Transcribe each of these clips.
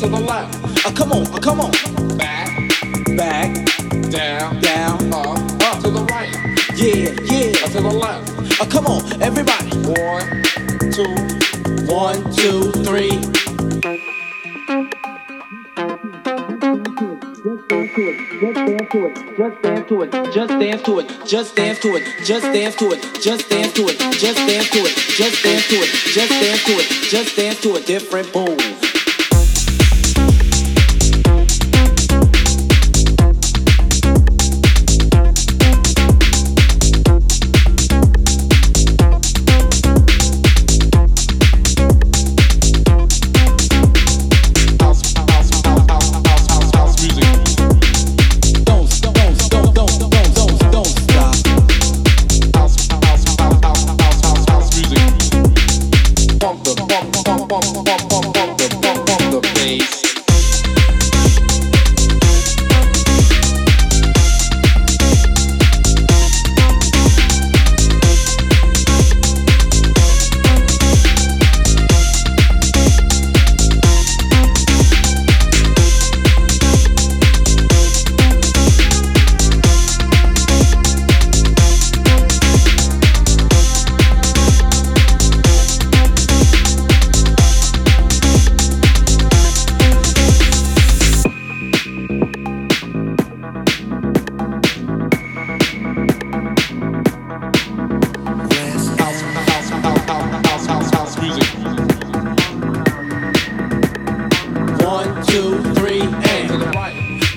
to the left. Uh, come on, uh, come on. Back, back, down, down, up, up to the right. Yeah, yeah. to the left. Uh, come on, everybody. One, two, one, two, three. Just dance to it, just dance to it, just dance to it, just dance to it, just dance to it, just dance to it, just dance to it, just dance to it, just dance to a different boom.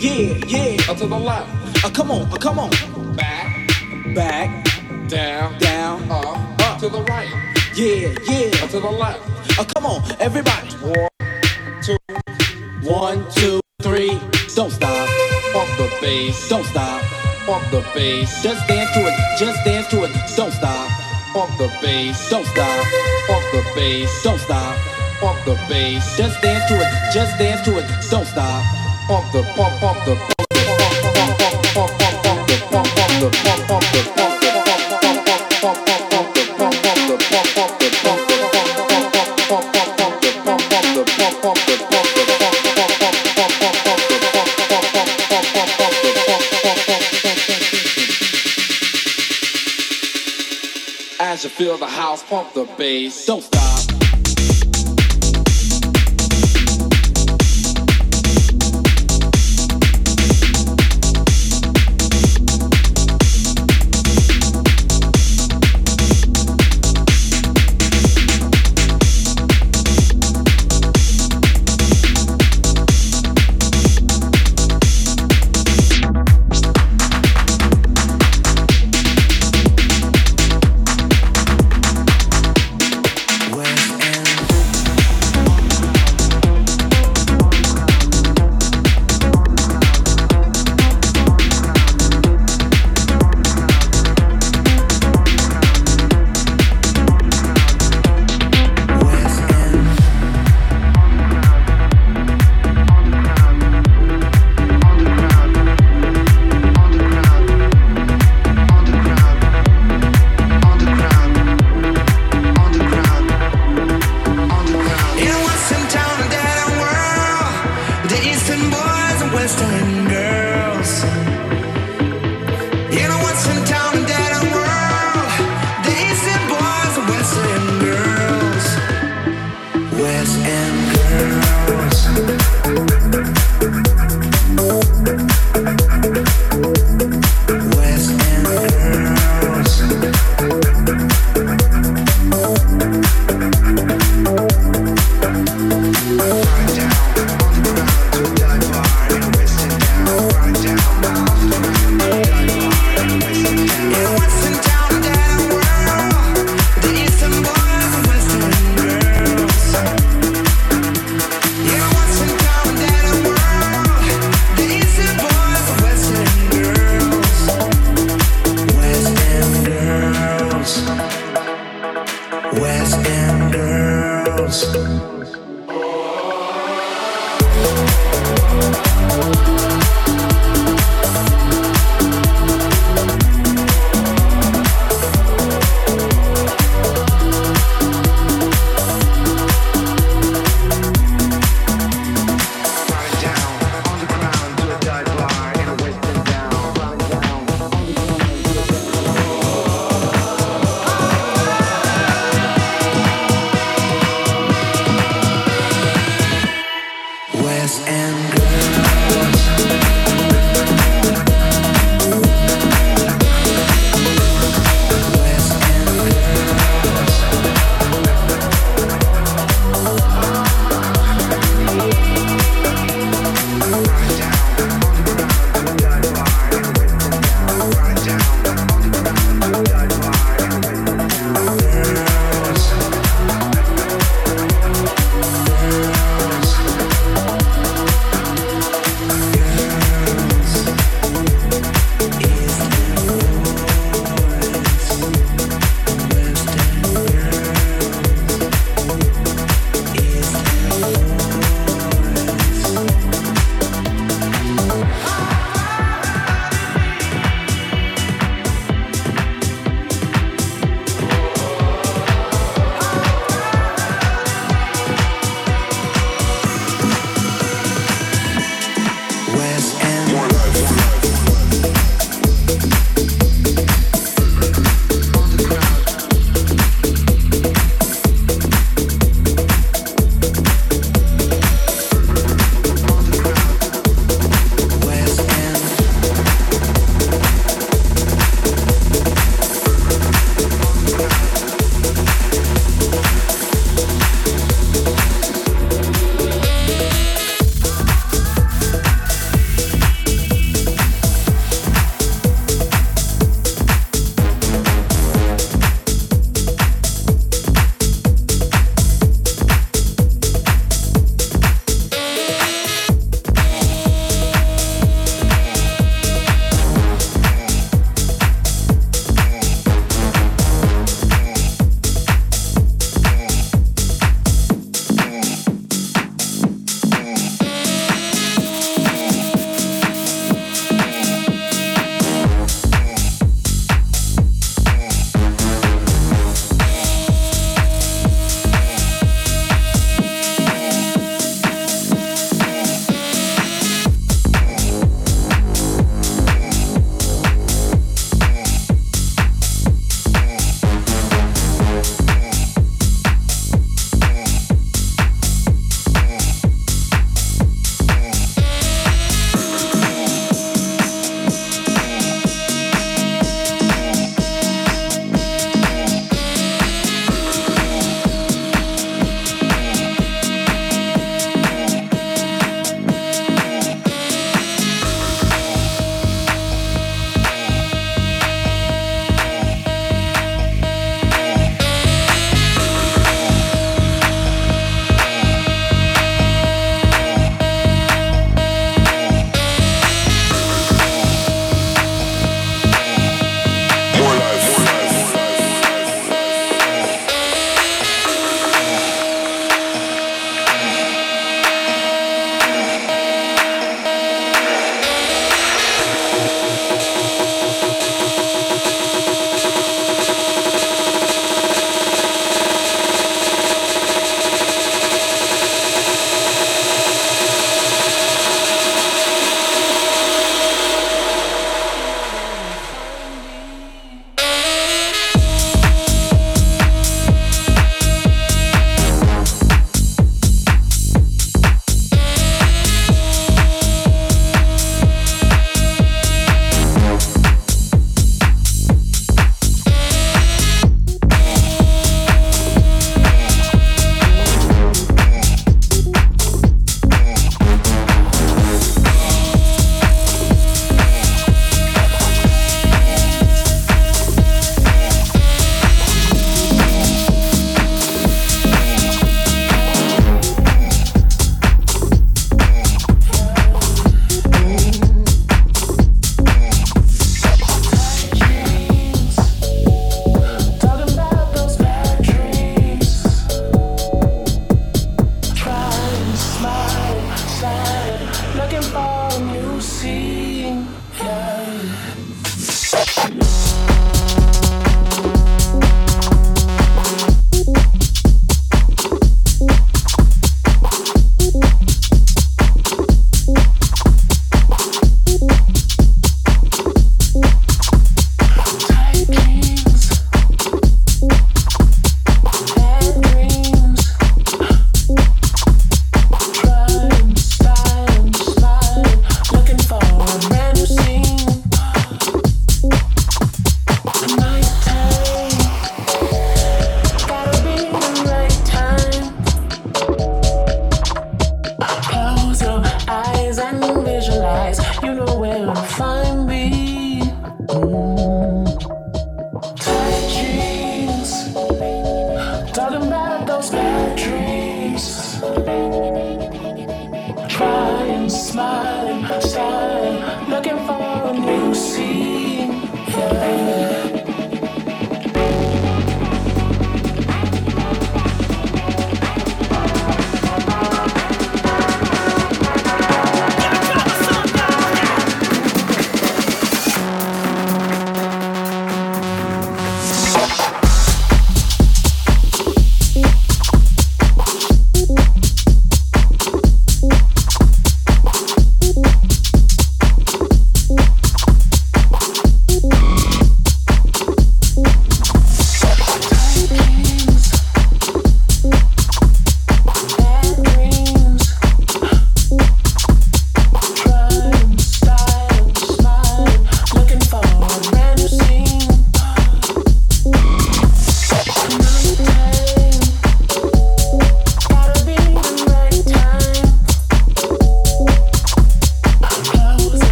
Yeah, yeah. Up to the left. Uh, come on, uh, come on. Back, back, down, down, up, up to the right. Yeah, yeah. Up to the left. Uh, come on, everybody. One, two, one, two, three. Don't stop. Pump the bass. Don't stop. Pump the bass. Just dance to it. Just dance to it. Don't stop. Pump the bass. Don't stop. Pump the bass. Don't stop. Pump the bass. Just dance to it. Just dance to it. Don't stop. As you feel the house, pump the bass. Don't stop.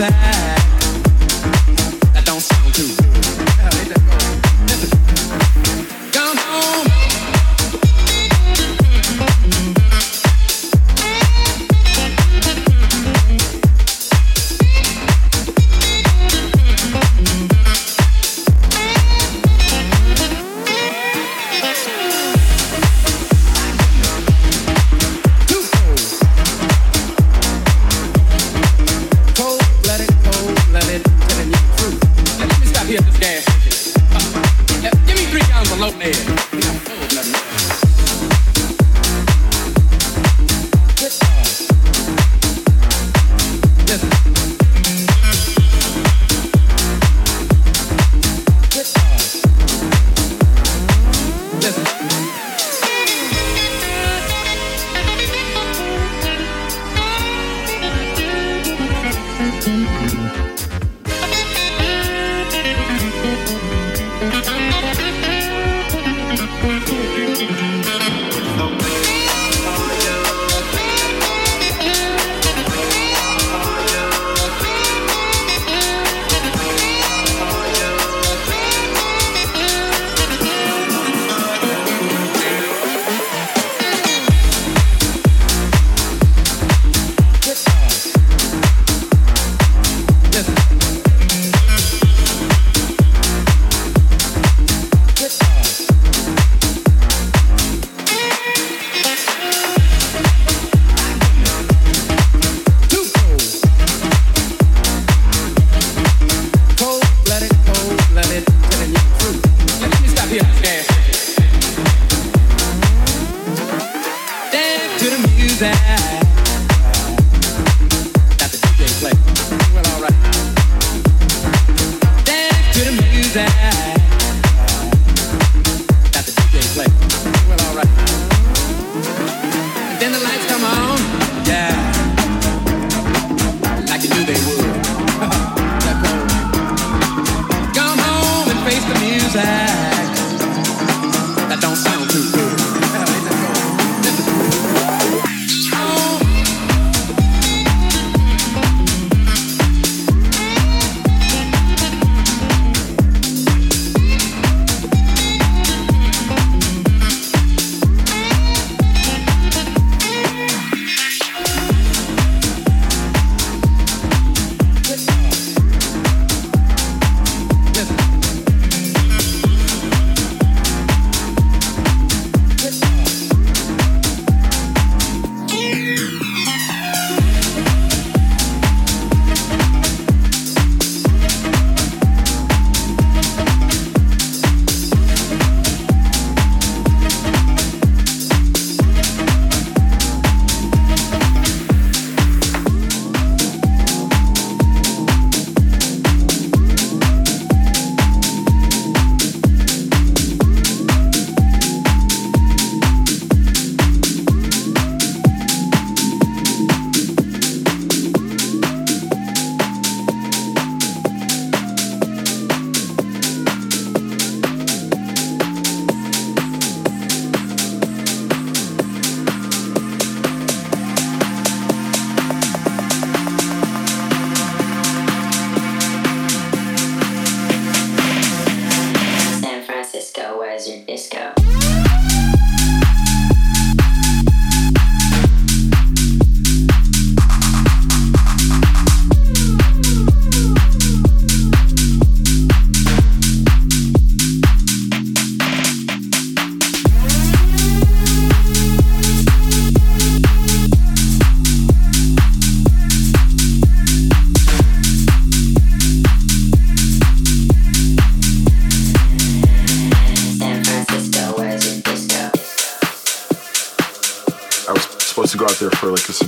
Lights